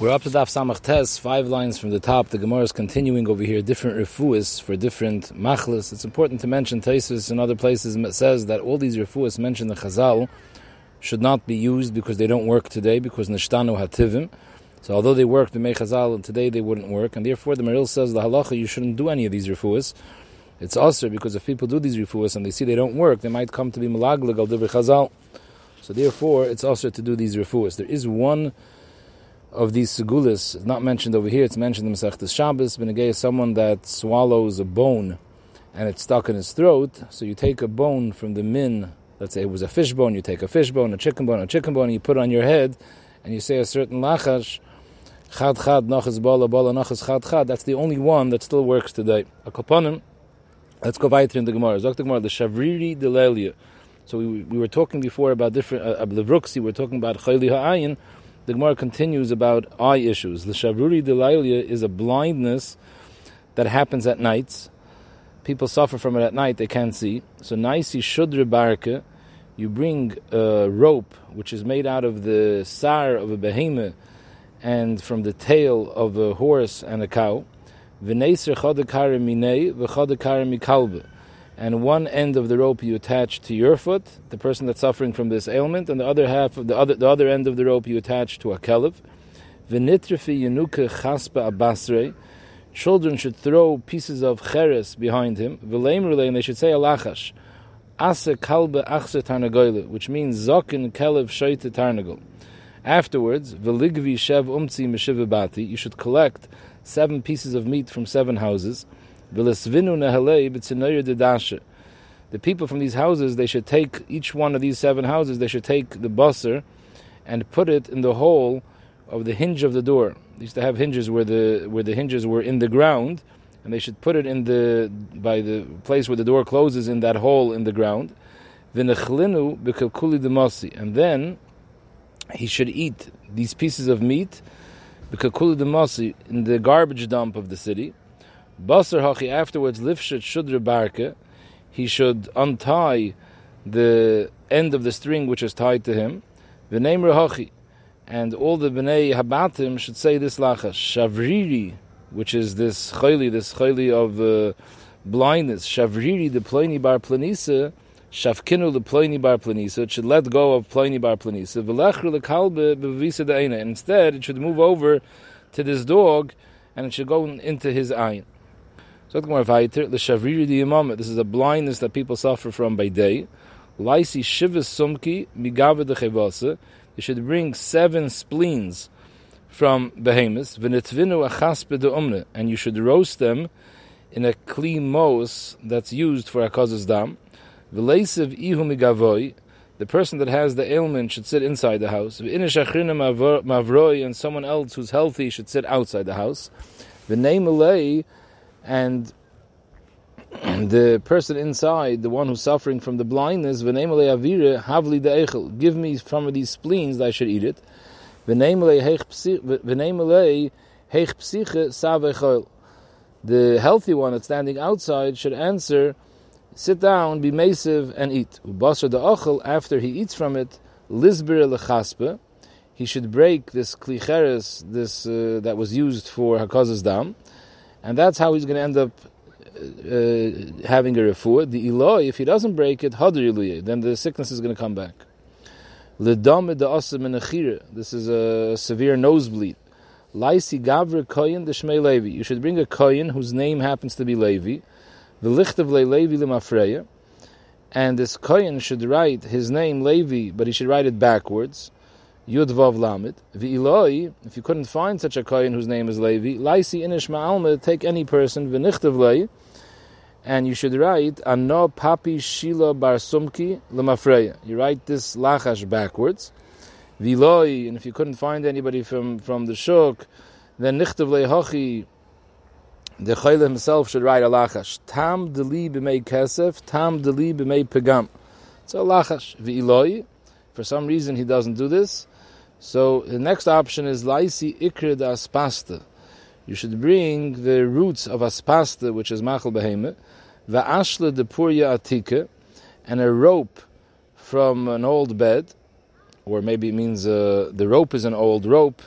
We're up to Daf Samach Tes, five lines from the top. The Gemara is continuing over here, different refuas for different machlis. It's important to mention Taisus in other places says that all these refuas mentioned in Chazal should not be used because they don't work today, because Nishtanu Hativim. So although they worked in Chazal today they wouldn't work, and therefore the Maril says the halacha you shouldn't do any of these refuas. It's also because if people do these refuas and they see they don't work, they might come to be malaglig al Chazal. So therefore, it's also to do these refuas. There is one of these segulas, not mentioned over here, it's mentioned in Masechtas Shabbos, Benegay someone that swallows a bone and it's stuck in his throat, so you take a bone from the min, let's say it was a fish bone, you take a fish bone, a chicken bone, a chicken bone, and you put it on your head, and you say a certain lachash, chad chad, nachas bala bala, nachas chad chad, that's the only one that still works today. A kapanim, let's go weiter in the Gemara. Zok the Gemara, the shavriri de So we, we were talking before about different, uh, we were talking about chayli ha'ayin, the Gemara continues about eye issues. The shavruri delaylia is a blindness that happens at nights. People suffer from it at night; they can't see. So naisi shudra barke, you bring a rope which is made out of the sar of a behemoth and from the tail of a horse and a cow. V'neser chodekare minei v'chodekare mikalbe and one end of the rope you attach to your foot, the person that's suffering from this ailment, and the other half of the other the other end of the rope you attach to a kelev. V'nitrafi yenuka chaspa abasre. Children should throw pieces of cheres behind him. And they should say alachash. Asa kalbe achse tarnagoyle, which means zokin kelev shoyte tarnagol. Afterwards, v'ligvi shev umtzi meshivabati, you should collect seven pieces of meat from seven houses. The people from these houses, they should take each one of these seven houses, they should take the busser and put it in the hole of the hinge of the door. They used to have hinges where the where the hinges were in the ground, and they should put it in the by the place where the door closes in that hole in the ground. And then he should eat these pieces of meat in the garbage dump of the city. Basar hachi afterwards lifshet shudra barke, he should untie the end of the string which is tied to him. V'neim hachi, and all the bnei habatim should say this lacha shavriri, which is this chayli, this chayli of uh, blindness. Shavriri the ploni bar planisa. Shavkinu the ploni bar planisa. It should let go of ploni bar planisa. V'lechru lekalbe bevisa de'ena. Instead, it should move over to this dog, and it should go into his eye. So. This is a blindness that people suffer from by day. Laisi shivas sumki migava de chevasa. You should bring seven spleens from behemoths. V'netvinu achaspe umne, and you should roast them in a clean mos that's used for akazas dam. V'leisiv ihu migavoi. The person that has the ailment should sit inside the house. Mavroi and someone else who's healthy should sit outside the house. V'nei malay and the person inside, the one who's suffering from the blindness, havli give me of these spleens that I should eat it. The healthy one that's standing outside should answer, sit down, be masive, and eat. After he eats from it, he should break this klicheres, this uh, that was used for hakaz's dam, and that's how he's going to end up uh, having a refuah. The Eloi, if he doesn't break it, hadr then the sickness is going to come back. This is a severe nosebleed. Laisi gavre koyin the shmei Levi. You should bring a koyin whose name happens to be Levi. The licht of Levi lemafreya. And this koyin should write his name Levi, but he should write it backwards. Yud Vav Lamed. V'iloi, if you couldn't find such a kohen whose name is Levi, Laisi Inish Ma'alma, take any person, v'nichtav lei, and you should write, Ano Papi Shila Bar Sumki Lemafreya. You write this lachash backwards. V'iloi, and if you couldn't find anybody from, from the shuk, then nichtav lei hachi, the chayla himself should write a lachash. Tam deli b'mei kesef, tam deli b'mei pegam. It's a lachash. V'iloi, for some reason he doesn't do this, so the next option is laisi ikrid aspasta. You should bring the roots of aspasta, which is machal beheme, va'ashla de purya atika, and a rope from an old bed, or maybe it means uh, the rope is an old rope.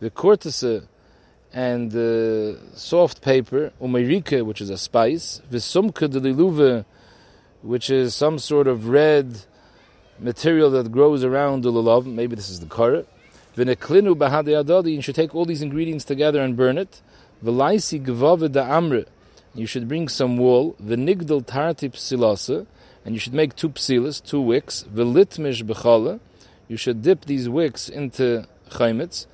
the cortisa and the soft paper, umerika, which is a spice, visumka de liluve, which is some sort of red material that grows around the lulav. Maybe this is the kara. V'neklinu bahade adadi. You should take all these ingredients together and burn it. V'laisi gvave da amre. You should bring some wool. V'nigdal tarti psilasa. And you should make two psilas, two wicks. V'litmish b'chala. You should dip these wicks into chaymitz.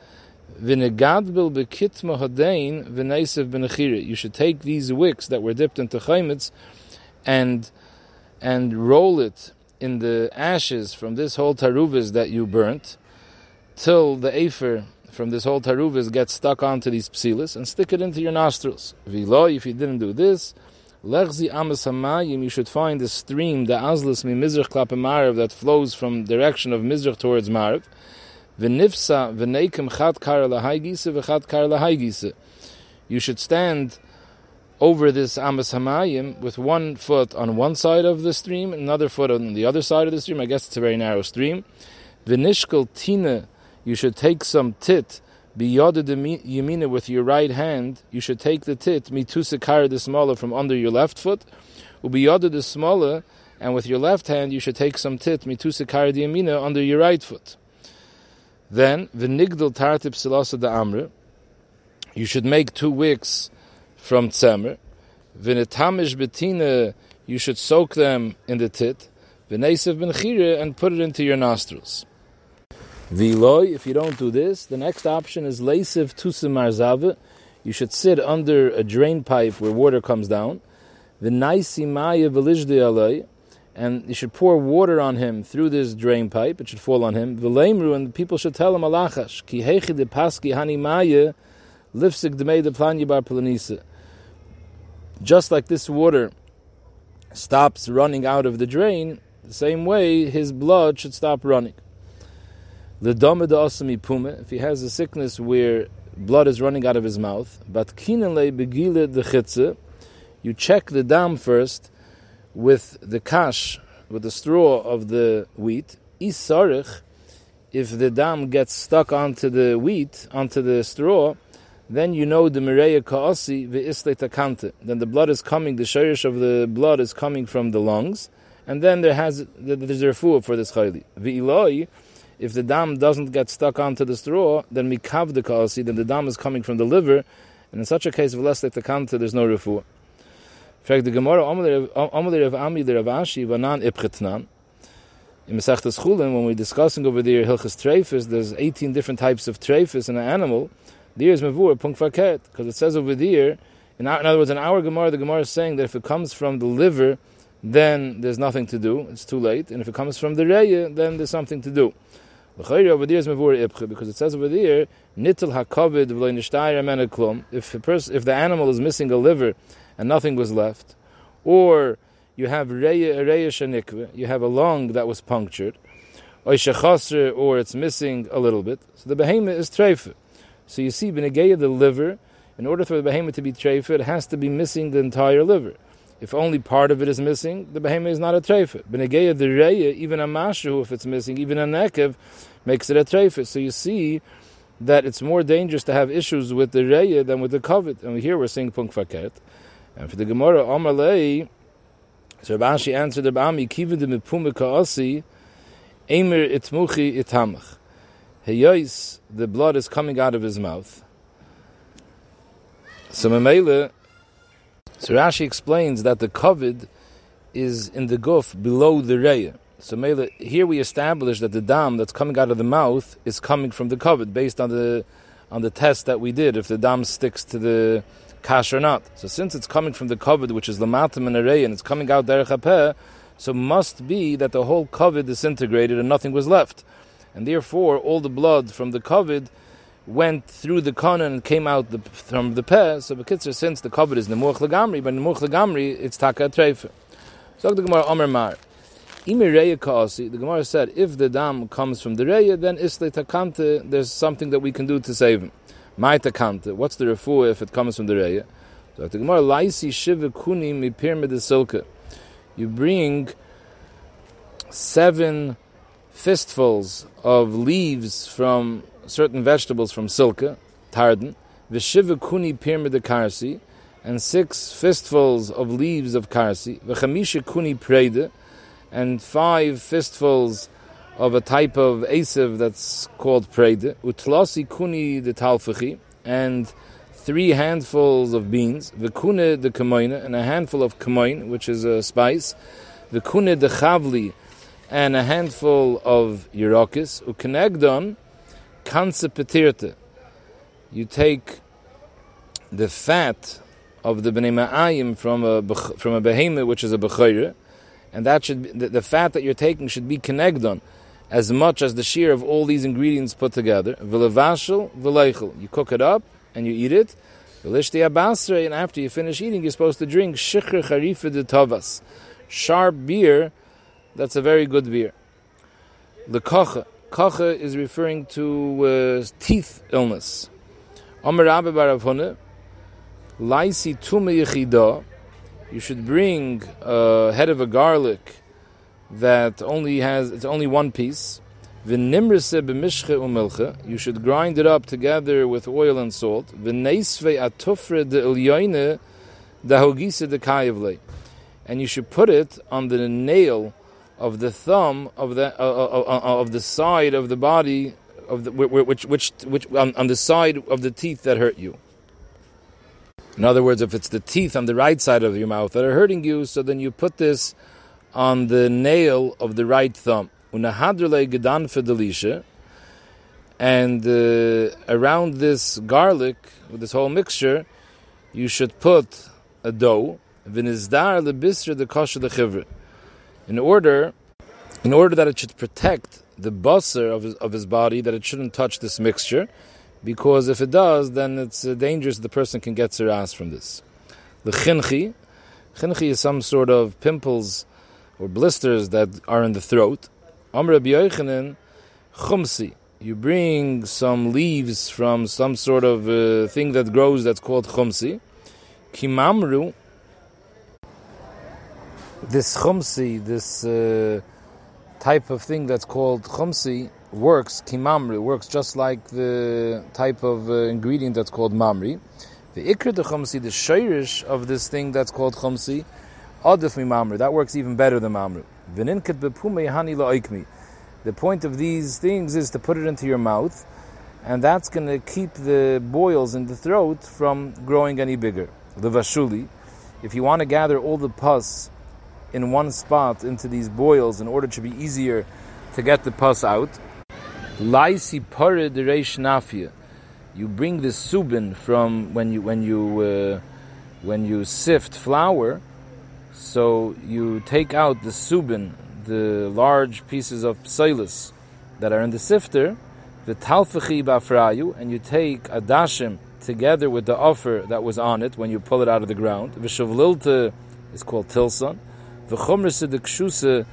V'negadbil b'kitma hadein v'neisev b'nechire. You should take these wicks that were dipped into chaymitz and and roll it in the ashes from this whole taruvis that you burnt till the afer from this whole taruvis gets stuck onto these psilis and stick it into your nostrils. Vilo, if you didn't do this, lechzi amas hamayim, you should find the stream, the azlis mi mizrach klape marav that flows from direction of mizrach towards marav. V'nifsa v'neikim chat kar lahaygise v'chat kar lahaygise. You should stand over this Amas Hamayim with one foot on one side of the stream, another foot on the other side of the stream. I guess it's a very narrow stream. Vinishkal Tina, you should take some tit, biyada yamina with your right hand, you should take the tit, mitusakar the smaller from under your left foot, ubiyada the smaller, and with your left hand you should take some tit, mitusakar the yamina under your right foot. Then, vinigdal tartip silasa da amra, you should make two wicks from tzemer. V'netamish betina, you should soak them in the tit. V'nesev ben and put it into your nostrils. V'loy, if you don't do this, the next option is leisev tusim marzave. You should sit under a drain pipe where water comes down. Alay, and you should pour water on him through this drain pipe. It should fall on him. V'leimru, and people should tell him alachash ki hechi de paski hani maya lifsik demei de bar planisa just like this water stops running out of the drain, the same way his blood should stop running. If he has a sickness where blood is running out of his mouth, but you check the dam first with the kash, with the straw of the wheat. Isarich, if the dam gets stuck onto the wheat, onto the straw, then you know the Mireya Ka'asi ve'isle. Then the blood is coming, the shirish of the blood is coming from the lungs, and then there has there's a refuah for this chayli. Ve'iloi, if the dam doesn't get stuck onto the straw, then mikav the Ka'asi, then the dam is coming from the liver, and in such a case, ve'isle takante, there's no refuah. In fact, the Gemara, Amalei of Ami, the Ravashi, Vanan Ipchetnan, in Masechtas Chulin, when we're discussing over there Hilchas Treifis, there's 18 different types of Treifis in an animal, there is punk faket because it says over there. In, in other words, in our Gemara, the Gemara is saying that if it comes from the liver, then there's nothing to do. It's too late. And if it comes from the reya, then there's something to do. Over there is mevur ipche because it says over there nitel hakovid klum. If a if the animal is missing a liver and nothing was left, or you have reya shanikve, you have a lung that was punctured, or it's missing a little bit. So the behemoth is treifa. So you see, Benegeya, the liver, in order for the behemoth to be treifa, it has to be missing the entire liver. If only part of it is missing, the behemoth is not a treifa. Benegeya, the reya, even a mashu, if it's missing, even a nekev, makes it a treifa. So you see that it's more dangerous to have issues with the reya than with the kovet. And here we're seeing punk faket. And for the Gemara, Amalei, so Rabashi answered the Bami, Kivin de mipumika asi, Emer itmuchi itamach. Heyois, the blood is coming out of his mouth. So Mamela, so Rashi explains that the kovid is in the guf below the reya. So Mela, here we establish that the dam that's coming out of the mouth is coming from the kovid based on the on the test that we did, if the dam sticks to the kash or not. So since it's coming from the kovid, which is the matam and array, and it's coming out derech so must be that the whole kovid disintegrated and nothing was left and therefore all the blood from the kovid went through the kana and came out the, from the peh. So bekitzer, since the kovid is nemuach legamri, but nemuach legamri it's taka. So the Gemara Omer Mar. The Gemara said, if the dam comes from the reya, then isle takante, there's something that we can do to save him. My takante, what's the refuah if it comes from the reya? So the Gemara, laisi shiva kuni mi pyramid You bring seven fistfuls of leaves from certain vegetables from silka, tarden, v'shiva kuni pirmid karsi, and six fistfuls of leaves of karsi, v'chamisha kuni prede, and five fistfuls of a type of asev that's called prede, utlasi kuni de talfachi, and three handfuls of beans, v'kune de kamoina, and a handful of kamoin, which is a spice, v'kune de chavli, and a handful of yerokis, ukenegdon, kanse You take the fat of the bnei ma'ayim from a from a behemoth, which is a bechayre, and that should be, the, the, fat that you're taking should be kenegdon as much as the shear of all these ingredients put together. You cook it up and you eat it. V'lishti abasre, and after you finish eating, you're supposed to drink shikhr charifa de sharp beer. That's a very good beer. The kocha. Kocha is referring to uh, teeth illness. Omer Rabbi Baravhune, Laisi tume yichida, you should bring a head of a garlic that only has it's only one piece. V'nimrese b'mishche umilche. You should grind it up together with oil and salt. V'neisve atufre de ilyoine dahogise de kayevle. And you should put it on the nail of the thumb of the uh, uh, uh, uh of the side of the body of the which which which on, on the side of the teeth that hurt you. In other words, if it's the teeth on the right side of your mouth that are hurting you, so then you put this on the nail of the right thumb. And uh, around this garlic, with this whole mixture, you should put a dough. In order, in order that it should protect the busser of his, of his body, that it shouldn't touch this mixture because if it does, then it's uh, dangerous. The person can get siras from this. The chinchi, chinchi is some sort of pimples or blisters that are in the throat. Amr Yochanan, chumsi. You bring some leaves from some sort of uh, thing that grows that's called chumsi. Kimamru. This chumsi, this uh, type of thing that's called chumsi, works, kimamri, works just like the type of uh, ingredient that's called mamri. The ikr de chumsi, the shirish of this thing that's called chumsi, adif mi mamri, that works even better than mamri. Bepume hani la'ikmi. The point of these things is to put it into your mouth, and that's going to keep the boils in the throat from growing any bigger. The vashuli, if you want to gather all the pus in one spot into these boils in order to be easier to get the pus out, Laisi pare de nafia. You bring the subin from when you when you uh, when you sift flour. So you take out the subin, the large pieces of psilus that are in the sifter, the talfachi bafrayu, and you take a dashim together with the offer that was on it when you pull it out of the ground. Vishavlilta is called tilson. The chumrasa de kshusa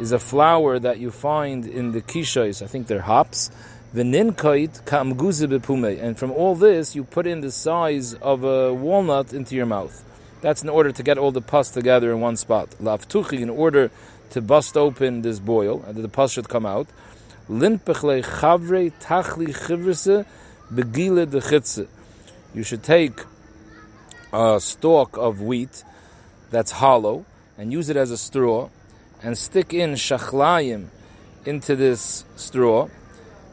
is a flower that you find in the kishais. I think they're hops. The ninkait kamguze bepume. And from all this, you put in the size of a walnut into your mouth. That's in order to get all the pus together in one spot. Lavtuchi, in order to bust open this boil, and the pus should come out. Chavre tachli chivrse begile de chitze. You should take a stalk of wheat that's hollow and use it as a straw and stick in shachlayim into this straw,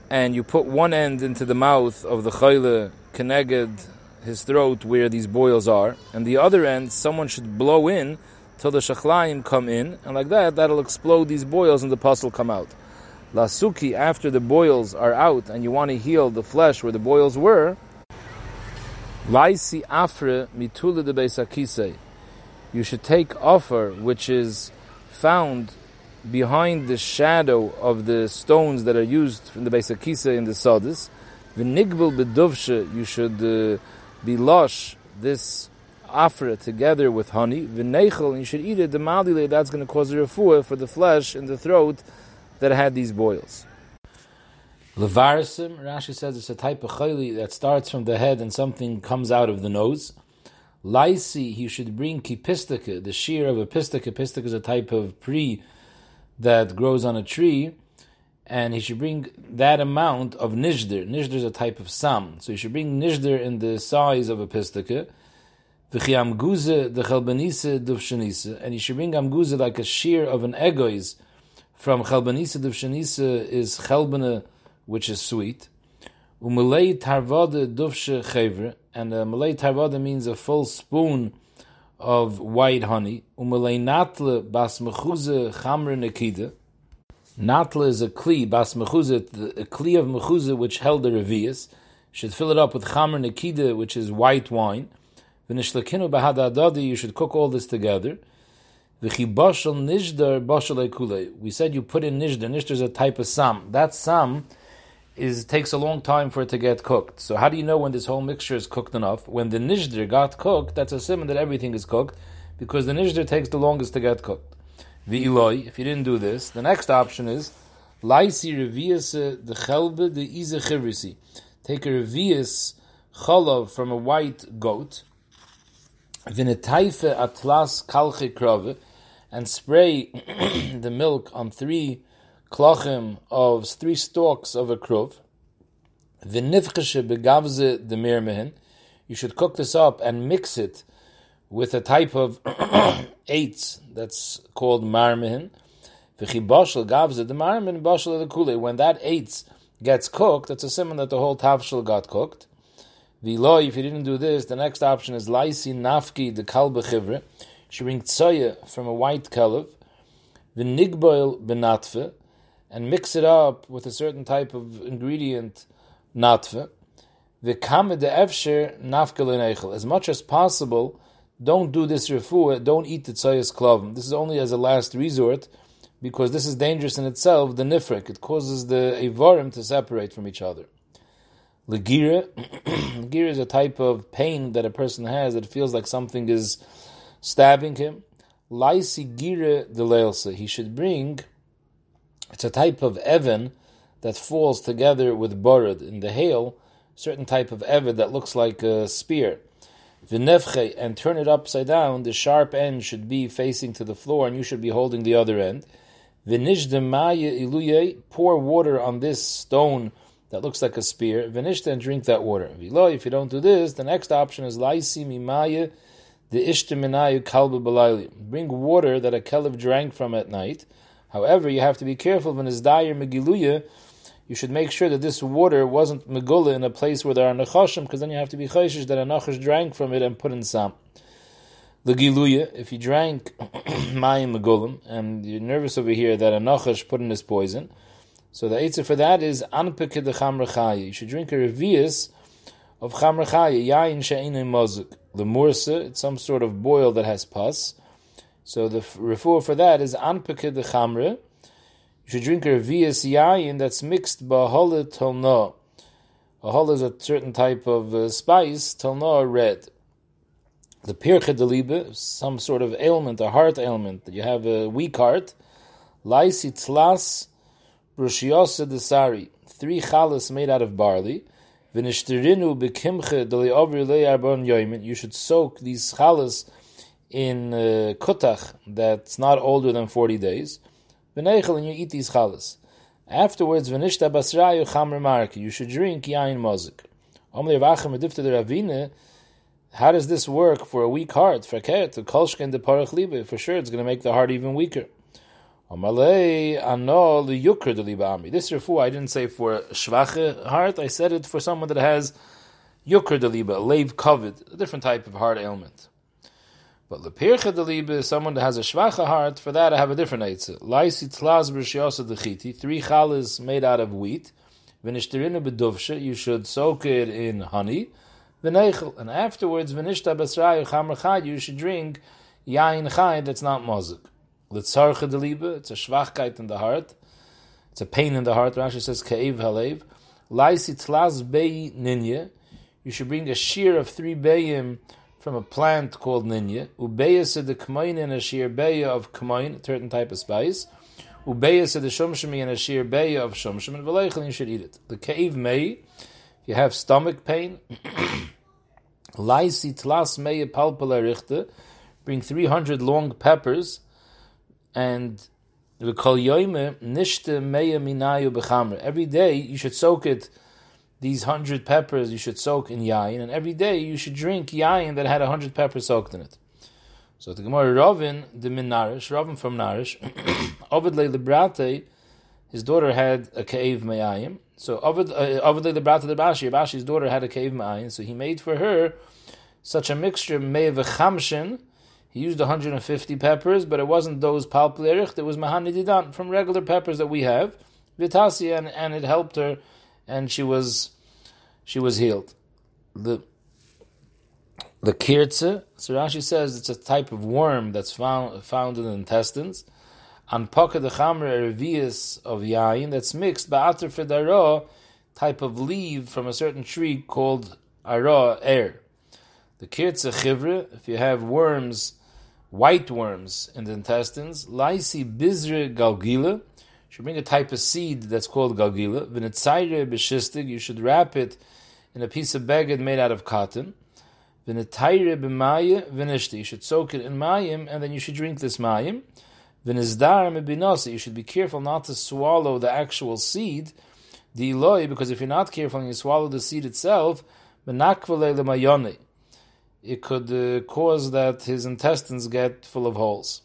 and you put one end into the mouth of the chayle keneged his throat where these boils are, and the other end someone should blow in till the shachlayim come in, and like that, that'll explode these boils and the pus will come out. Lasuki, after the boils are out and you want to heal the flesh where the boils were, Laisi afre mitula de You should take offer, which is found behind the shadow of the stones that are used in the Beis Akisa in the Sadis. V'nigbel beduvshe, you should uh, be lush this afra together with honey. V'neichel, and you should eat it. The malile, that's going to cause a refuah for the flesh in the throat that had these boils. Levarisim, Rashi says it's a type of chayli that starts from the head and something comes out of the nose. Laisi, he should bring kipistika, the shear of a pistika. Pistika is a type of pre that grows on a tree, and he should bring that amount of nishder. Nishder is a type of sam, so he should bring nishder in the size of a pistaka. V'chi amguze the chalbanise duvshanise, and he should bring amguze like a shear of an egois from chalbanise duvshanise is chalbana, which is sweet. Umalei tarvada duvshe chevre, and a malay tarvada means a full spoon of white honey. Umalei natle bas mechuze chamre nekida. Natla is a kli, bas mechuzah, a kli of mechuzah which held the revius. Should fill it up with chamer nekida, which is white wine. V'nishlakinu bahadadadi, you should cook all this together. V'chi bashal nijdar bashal. We said you put in nijdar. Nijdar is a type of sam. That sam is takes a long time for it to get cooked. So how do you know when this whole mixture is cooked enough? When the nijdar got cooked, that's a simon that everything is cooked, because the nijdar takes the longest to get cooked. The V'iloi, if you didn't do this, the next option is Laisi revius uh, the chelbe the ize chivrisi. Take a revius cholov from a white goat, v'netaife atlas kalche krove, and spray the milk on three klochim of three stalks of a krov. V'nifcheshe begavze the mirmehen. You should cook this up and mix it with a type of eights that's called marmihin. V'chi bashal gavze the marmin bashal the kule. When that eights gets cooked, it's a simon that the whole tavshel got cooked. V'lo, if you didn't do this, the next option is laisi nafki the kalbe chivre. She bring tsoya from a white kalev, v'nigboil benatve, and mix it up with a certain type of ingredient, natve. De efsher nafke As much as possible, don't do this refuah, don't eat the tzayas klavim. This is only as a last resort, because this is dangerous in itself, the nifrik. It causes the evarim to separate from each other. Legira, legira is a type of pain that a person has that feels like something is stabbing him. Laisi gira delelsa. He should bring, it's a type of evan that falls together with borod in the hail, certain type of evan that looks like a spear v'nefche, and turn it upside down, the sharp end should be facing to the floor, and you should be holding the other end. V'nishdemaya iluye, pour water on this stone that looks like a spear. V'nishta, and drink that water. V'lo, if you don't do this, the next option is laisi mimaya, the ishteminayu kalba. Bring water that a kelev drank from at night. However, you have to be careful when it's dire megiluya, you should make sure that this water wasn't megula in a place where there are nechashim, because then you have to be chayshish that a nachash drank from it and put in some. The giluya, if you drank mayim megulim, and you're nervous over here that a nachash put in his poison, so the answer for that is anpeke de chamrachaya. You should drink a revius of chamrachaya, yain she'in mozuk. The mursa, it's some sort of boil that has pus. So the refuah for that is anpeke de chamre, you should drink a revius yayin that's mixed ba'hola tolno. Ahola is a certain type of uh, spice, tolno red. The pirche delibe, some sort of ailment, a heart ailment, that you have a weak heart. Laisi tlas brushiosa desari, three chalas made out of barley. V'nishterinu bekimche deli arbon yoimin. You should soak these chalas in uh, kutach that's not older than 40 days v'neichel, and you eat these chalas. Afterwards, v'nishta basrayu chamer marki, you should drink yain mozik. Omli avachem edifta de ravine, how does this work for a weak heart? For ket, the kolshkin de parach libe, for sure it's going to make the heart even weaker. Omalei ano liyukr de libami. This refu I didn't say for shvache heart, I said it for someone that has yukr de a lave covered, a different type of heart ailment. But lepircha delibe is someone that has a shvacha heart. For that, I have a different eitzah. Laisi tlaz b'rishyosa dechiti, three chales made out of wheat. V'nishterinu beduvsha, you should soak it in honey. V'neichel, and afterwards, v'nishta basrayu chamrachad, you should drink yain chay that's not mozik. Litzarcha delibe, it's a shvachkeit in the heart. It's a pain in the heart. Rashi says ka'ev halev. Laisi tlaz bei ninye, you should bring a shear of three bayim from a plant called ninya. Ubeyas the kmoin and a sheer beya of kmoin, a certain type of spice. Ubeyas the shumshimi and a sheer beya of shumshim, and v'leichel you should eat it. The cave may, if you have stomach pain, laisi tlas mei palpala richte, bring 300 long peppers and the kolyme nishte mea minayu bichamra. Every day you should soak it, these hundred peppers you should soak in yain, and every day you should drink yain that had a hundred peppers soaked in it. So the Gemara Ravin, the min Narish, Ravin from Narish, Ovid Lebrate, his daughter had a cave mayayim. So Ovid uh, Lebrate the Bashi, Bashi's daughter had a cave mayayim, so he made for her such a mixture, mei v'chamshin, he used 150 peppers, but it wasn't those palplerich, it was mahanididan, from regular peppers that we have, vitasi, and, and it helped her, and she was she was healed. The the kirtze, so Rashi says it's a type of worm that's found found in the intestines. And pocket the chamre revius of yain that's mixed ba'ater fedaro type of leaf from a certain tree called ara air. The kirtze chivre, if you have worms white worms in the intestines. Laisi bizre galgila. Should bring a type of seed that's called galgila. V'netzayre b'shistig. You should wrap it in a piece of beged made out of cotton. V'netayre b'mayim v'nishti. You should soak it in mayim and then you should drink this mayim. V'nizdar mebinasi. You should be careful not to swallow the actual seed. The because if you're not careful and you swallow the seed itself, menakvale lemayone it could uh, cause that his intestines get full of holes.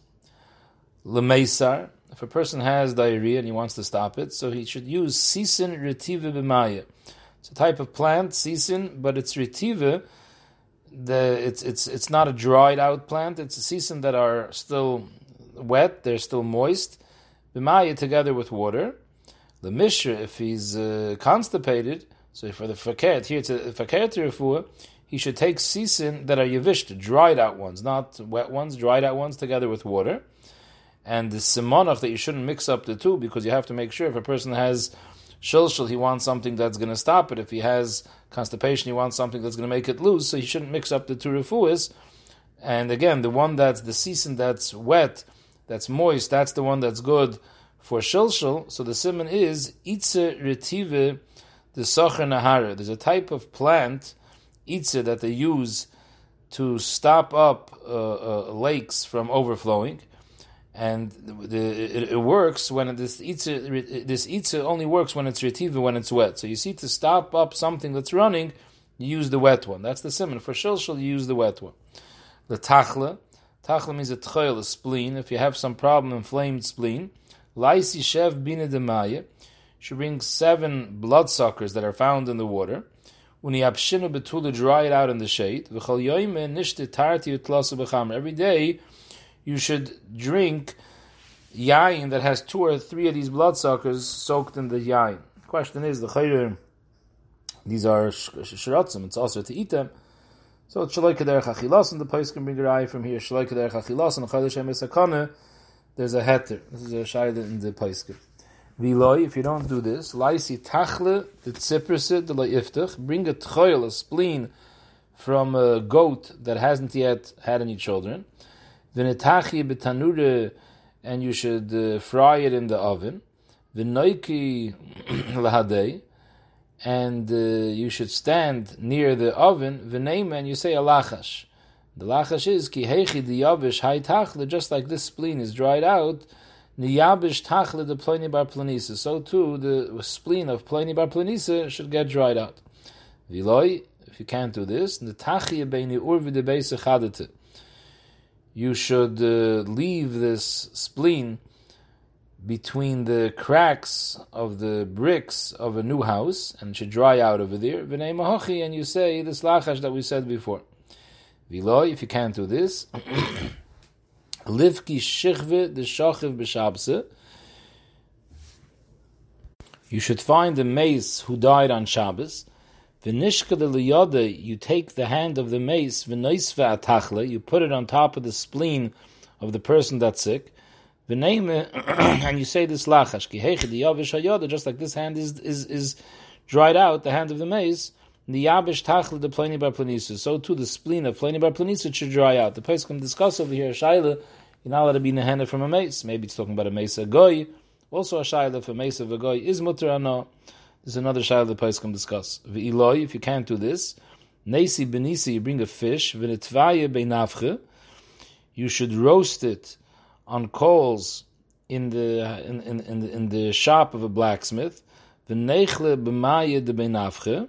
Lemesar, if a person has diarrhea and he wants to stop it, so he should use sisin retiva b'maya. It's a type of plant, sisin, but it's retiva. The, it's it's it's not a dried out plant. It's a sisin that are still wet. They're still moist. B'maya together with water. The mishra, if he's uh, constipated, so for the fakert here, it's a fakert he should take sisin that are yavisht, dried out ones, not wet ones, dried out ones together with water. And the simonach that you shouldn't mix up the two because you have to make sure if a person has shilshil, he wants something that's going to stop it. If he has constipation, he wants something that's going to make it loose. So he shouldn't mix up the two refuahs. And again, the one that's the season that's wet, that's moist, that's the one that's good for shilshil. So the simon is itze retive the socher nahara. There's a type of plant itze that they use to stop up uh, uh, lakes from overflowing, and the, it, it, works when this itzer, this itzer only works when it's retiva when it's wet. So you see, to stop up something that's running, you use the wet one. That's the simon. For shilshal, you use the wet one. The tachla, tachla means a tchoil, a spleen. If you have some problem, inflamed spleen, laisi shev bina demaya, should bring seven bloodsuckers that are found in the water when yapshinu betula dry it out in the shade. Every day you should drink yain that has two or three of these bloodsuckers soaked in the yain. Question is the chayr. These are shiratzim. It's also to eat them. So it's shaloi kader and the place can bring a eye from here. Shaloi kader chachilas, and chayr There's a heter. This is a shayla in the place. Viloi, if you don't do this, laisi tachle, the tziprse, the iftach, bring a tchoil, a spleen, from a goat that hasn't yet had any children. V'netachi betanure, and you should uh, fry it in the oven. V'noiki lahadei, and uh, you should stand near the oven. V'neima, and you say alachash. The lachash is ki hechi diyavish hay tachle, just like this spleen is dried out, Niyabish tachle de Pliny bar Planisa. So too, the spleen of Pliny bar Planisa should get dried out. Viloi, if you can't do this, the tachia beini urvi de beise You should uh, leave this spleen between the cracks of the bricks of a new house, and should dry out over there. V'nei and you say this lachash that we said before. Viloi, if you can't do this, Livki shichve the shachiv b'shabse. You should find the mace who died on Shabbos. V'nishka de liyade, you take the hand of the mace, v'noisve atachle, you put it on top of the spleen of the person that's sick. V'neime, and you say this lachash, ki yavish just like this hand is, is, is dried out, the hand of the mace, the yabish tachle de pleni bar plenisus. So too the spleen of pleni bar plenisus should dry out. The place can discuss over here, Shaila, you're not allowed to be nehene from a mace. Maybe it's talking about a mace a goy. Also a shaila if a mace of a goy is mutter or no. There's another shaila the place can discuss. V'iloi, if you can't do this, nesi benisi, you bring a fish, v'nitvaye beinavche, you should roast it on coals in the in in in the, in the shop of a blacksmith. The nechle b'maya de benafche.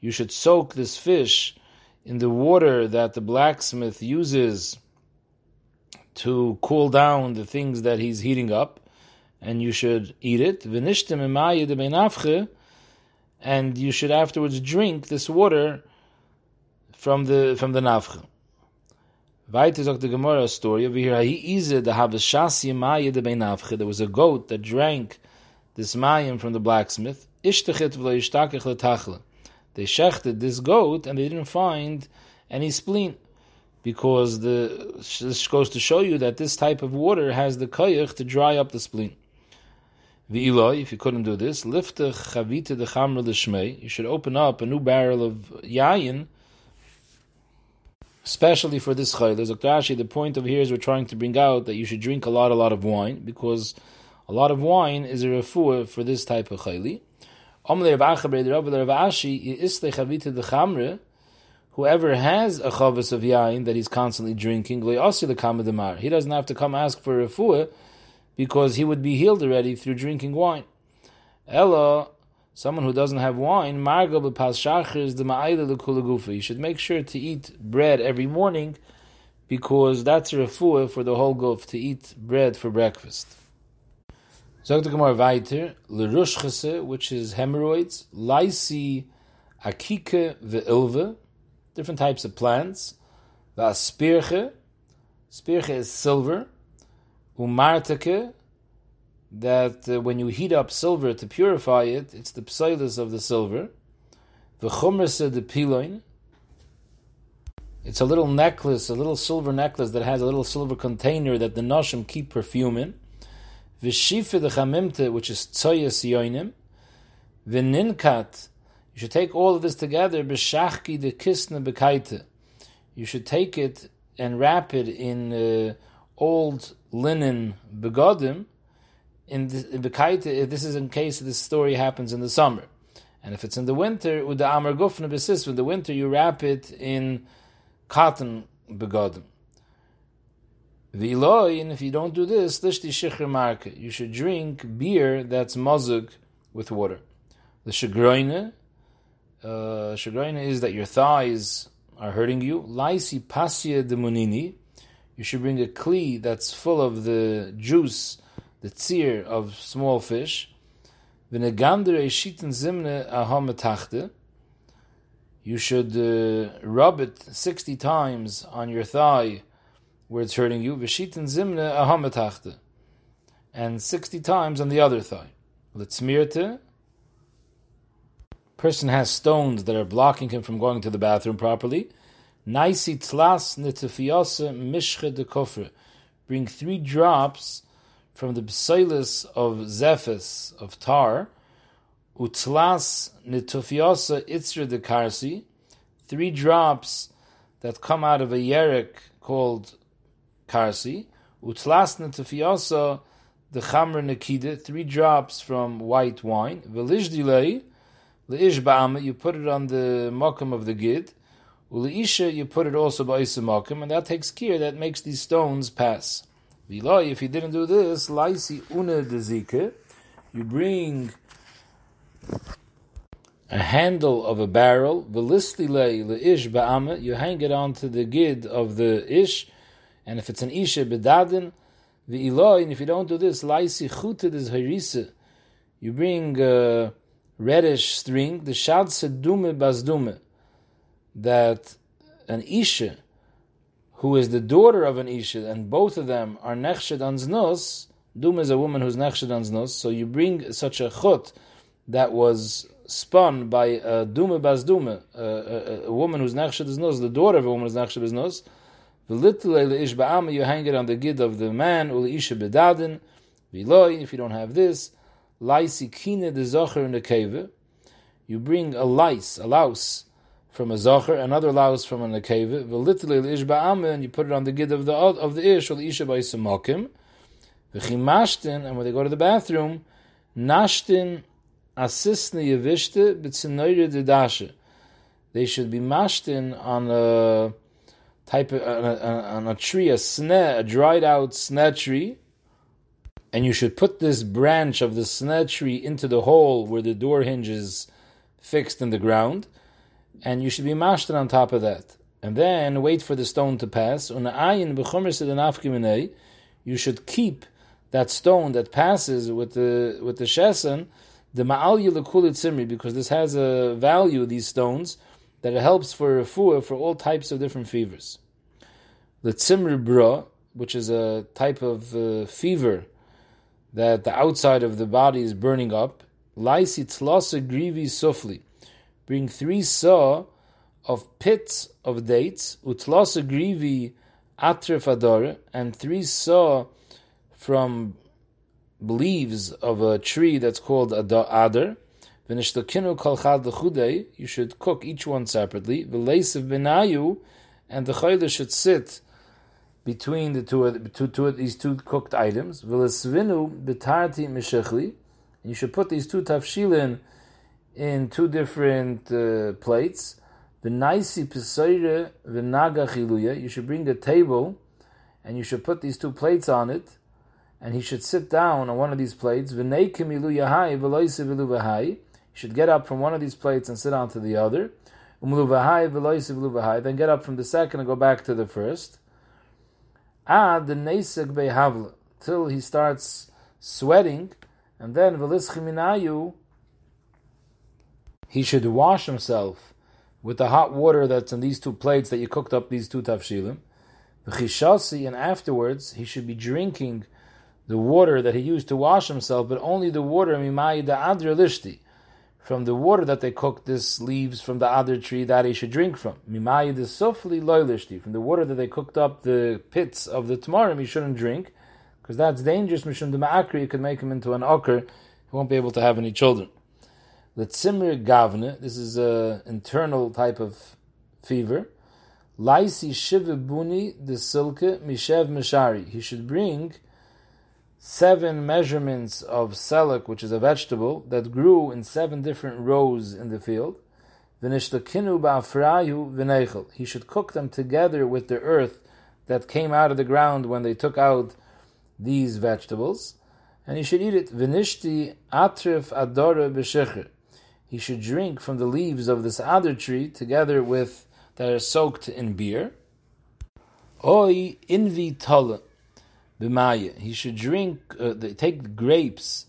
You should soak this fish in the water that the blacksmith uses to cool down the things that he's heating up, and you should eat it. V'nishtem and you should afterwards drink this water from the from the nafche. Weiter sagt the Gemara story over here. He is the Havashasi Maya de Beinavche. There was a goat that drank this mayim from the blacksmith. Ishtachit v'lo yishtakech letachle. They shechted this goat and they didn't find any spleen because the this goes to show you that this type of water has the koyach to dry up the spleen. V'iloi, if you couldn't do this, liftach chavita the chamra l'shmei. You should open up a new barrel of yayin especially for this chayil. There's a the point of here is we're trying to bring out that you should drink a lot, a lot of wine, because a lot of wine is a refuah for this type of chayli. Whoever has a chavas of yain that he's constantly drinking, he doesn't have to come ask for a refuah because he would be healed already through drinking wine. Ella someone who doesn't have wine, marga b'pas the ma'ayla l'kulagufa. You should make sure to eat bread every morning because that's a refuah for the whole guf, to eat bread for breakfast. Sagt Gemara weiter, l'rushchase, which is hemorrhoids, lysi akike ve'ilve, different types of plants, va'aspirche, spirche is silver, umarteke, that uh, when you heat up silver to purify it, it's the psilus of the silver. The chumrasa the piloin. It's a little necklace, a little silver necklace that has a little silver container that the noshim keep perfume in. Vishifa the chamimte, which is tsoyas yoinim. Vininkat, you should take all of this together. B'shachki the kisna bekaite. You should take it and wrap it in uh, old linen begodim in the, in the kite, this is in case this story happens in the summer. And if it's in the winter, with the amar gufna besis, in the winter you wrap it in cotton begodim. V'iloi, and if you don't do this, lishti shikhr marke, you should drink beer that's mozug with water. The shagroine, uh, shagroine is that your thighs are hurting you. Laisi pasya demunini, you should bring a kli that's full of the juice the tzir of small fish. You should uh, rub it sixty times on your thigh where it's hurting you. And sixty times on the other thigh. Person has stones that are blocking him from going to the bathroom properly. Naisi tlas nitefiyase mishche de. Bring three drops from the psilis of Zephis, of tar, utlas nitufiosa itzra de karsi, three drops that come out of a yerek called karsi, utlas nitufiosa the chamr nekide, three drops from white wine, velijdilei, leish ba'ama, you put it on the mokum of the gid, uleisha, you put it also by mokum, and that takes care, that makes these stones pass. If you didn't do this, laisi una dezike, you bring a handle of a barrel, velistile leish ba'ama, you hang it onto the gid of the ish, and if it's an isha bedadin, the iloi, and if you don't do this, laisi chute des harisa, you bring a reddish string, the shad sedume bazdume, that an isha who is the daughter of an Isha, and both of them are Nechshed on Znos, Dum is a woman who's Nechshed on Znos, so you bring such a chut that was spun by a Dume Bas Dume, a, woman who's Nechshed Znos, the daughter of a woman who's Nechshed Znos, the ish ba'ama, you hang it on the gid of the man, uli isha bedadin, viloi, if you don't have this, laisi kine de zocher in the cave, you bring a lice, a louse, from a zacher, another allows from an akeva. V'litlei ish and you put it on the gid of the of the ish or the isha by samakim. V'chimashtin, and when they go to the bathroom, nashtin asisne yevishte b'tzinoyre dedashe. They should be mashtin on a type of, on a, on a tree, a sneh, a dried out sneh tree, and you should put this branch of the sneh tree into the hole where the door hinge is fixed in the ground, and you should be mashtan on top of that. And then wait for the stone to pass. You should keep that stone that passes with the with the shesen, the ma'al yilekulit simri, because this has a value, these stones, that it helps for refuah for all types of different fevers. The tzimri bra, which is a type of uh, fever that the outside of the body is burning up. Laisi tlasa grivi sufli. Bring three saw of pits of dates, utlasa grivi atrefador, and three saw from leaves of a tree that's called adar. V'nishtakinu kol chad You should cook each one separately. V'leisav benayu, and the chayla should sit between the two, two, two these two cooked items. V'lesvinu betarti mishechli. You should put these two tafshilin in two different uh, plates. V'naisi pisoire v'naga chiluya. You should bring the table, and you should put these two plates on it, and he should sit down on one of these plates. V'neikim iluya hai v'loise v'lu You should get up from one of these plates and sit onto the other. Umlu v'hai v'loise v'lu Then get up from the second and go back to the first ad the nesek behavla till he starts sweating, and then velischiminayu he should wash himself with the hot water that's in these two plates that you cooked up these two tafshilim. V'chishasi, and afterwards he should be drinking the water that he used to wash himself, but only the water lishti from the water that they cooked this leaves from the other tree that he should drink from. Sofli loylishti, from the water that they cooked up the pits of the tamarim, he shouldn't drink, because that's dangerous. Mishum the ma'akri, it could make him into an okr, he won't be able to have any children. The gavne, this is an internal type of fever. Laisi shivibuni the silke mishev mishari. He should bring seven measurements of selak, which is a vegetable, that grew in seven different rows in the field. He should cook them together with the earth that came out of the ground when they took out these vegetables, and he should eat it. Vinishti atrif adore b'shecher. He should drink from the leaves of this other tree together with that are soaked in beer. Oi invi tolle b'maya. He should drink, uh, take grapes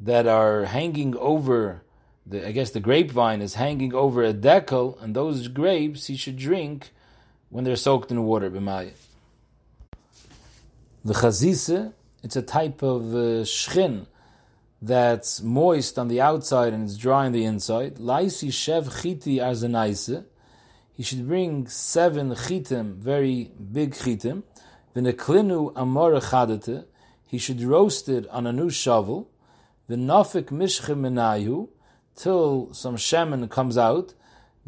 that are hanging over, the, I guess the grapevine is hanging over a decal, and those grapes he should drink when they're soaked in water, b'maya. The chazise, it's a type of uh, shchin that's moist on the outside and it's dry on the inside. Laisi shev chiti arzenaise. He should bring seven chitim, very big chitim. V'neklinu amora chadete, he should roast it on a new shovel. V'nafik mishche menayu, till some shemen comes out.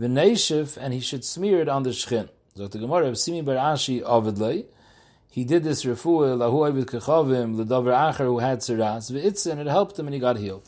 V'neishiv, and he should smear it on the shchin. So the Gemara Simi bar Ashi Avidlei, he did this refuah lahu avid kechavim l'davar acher who had tziras v'itzin, it helped him and he got healed.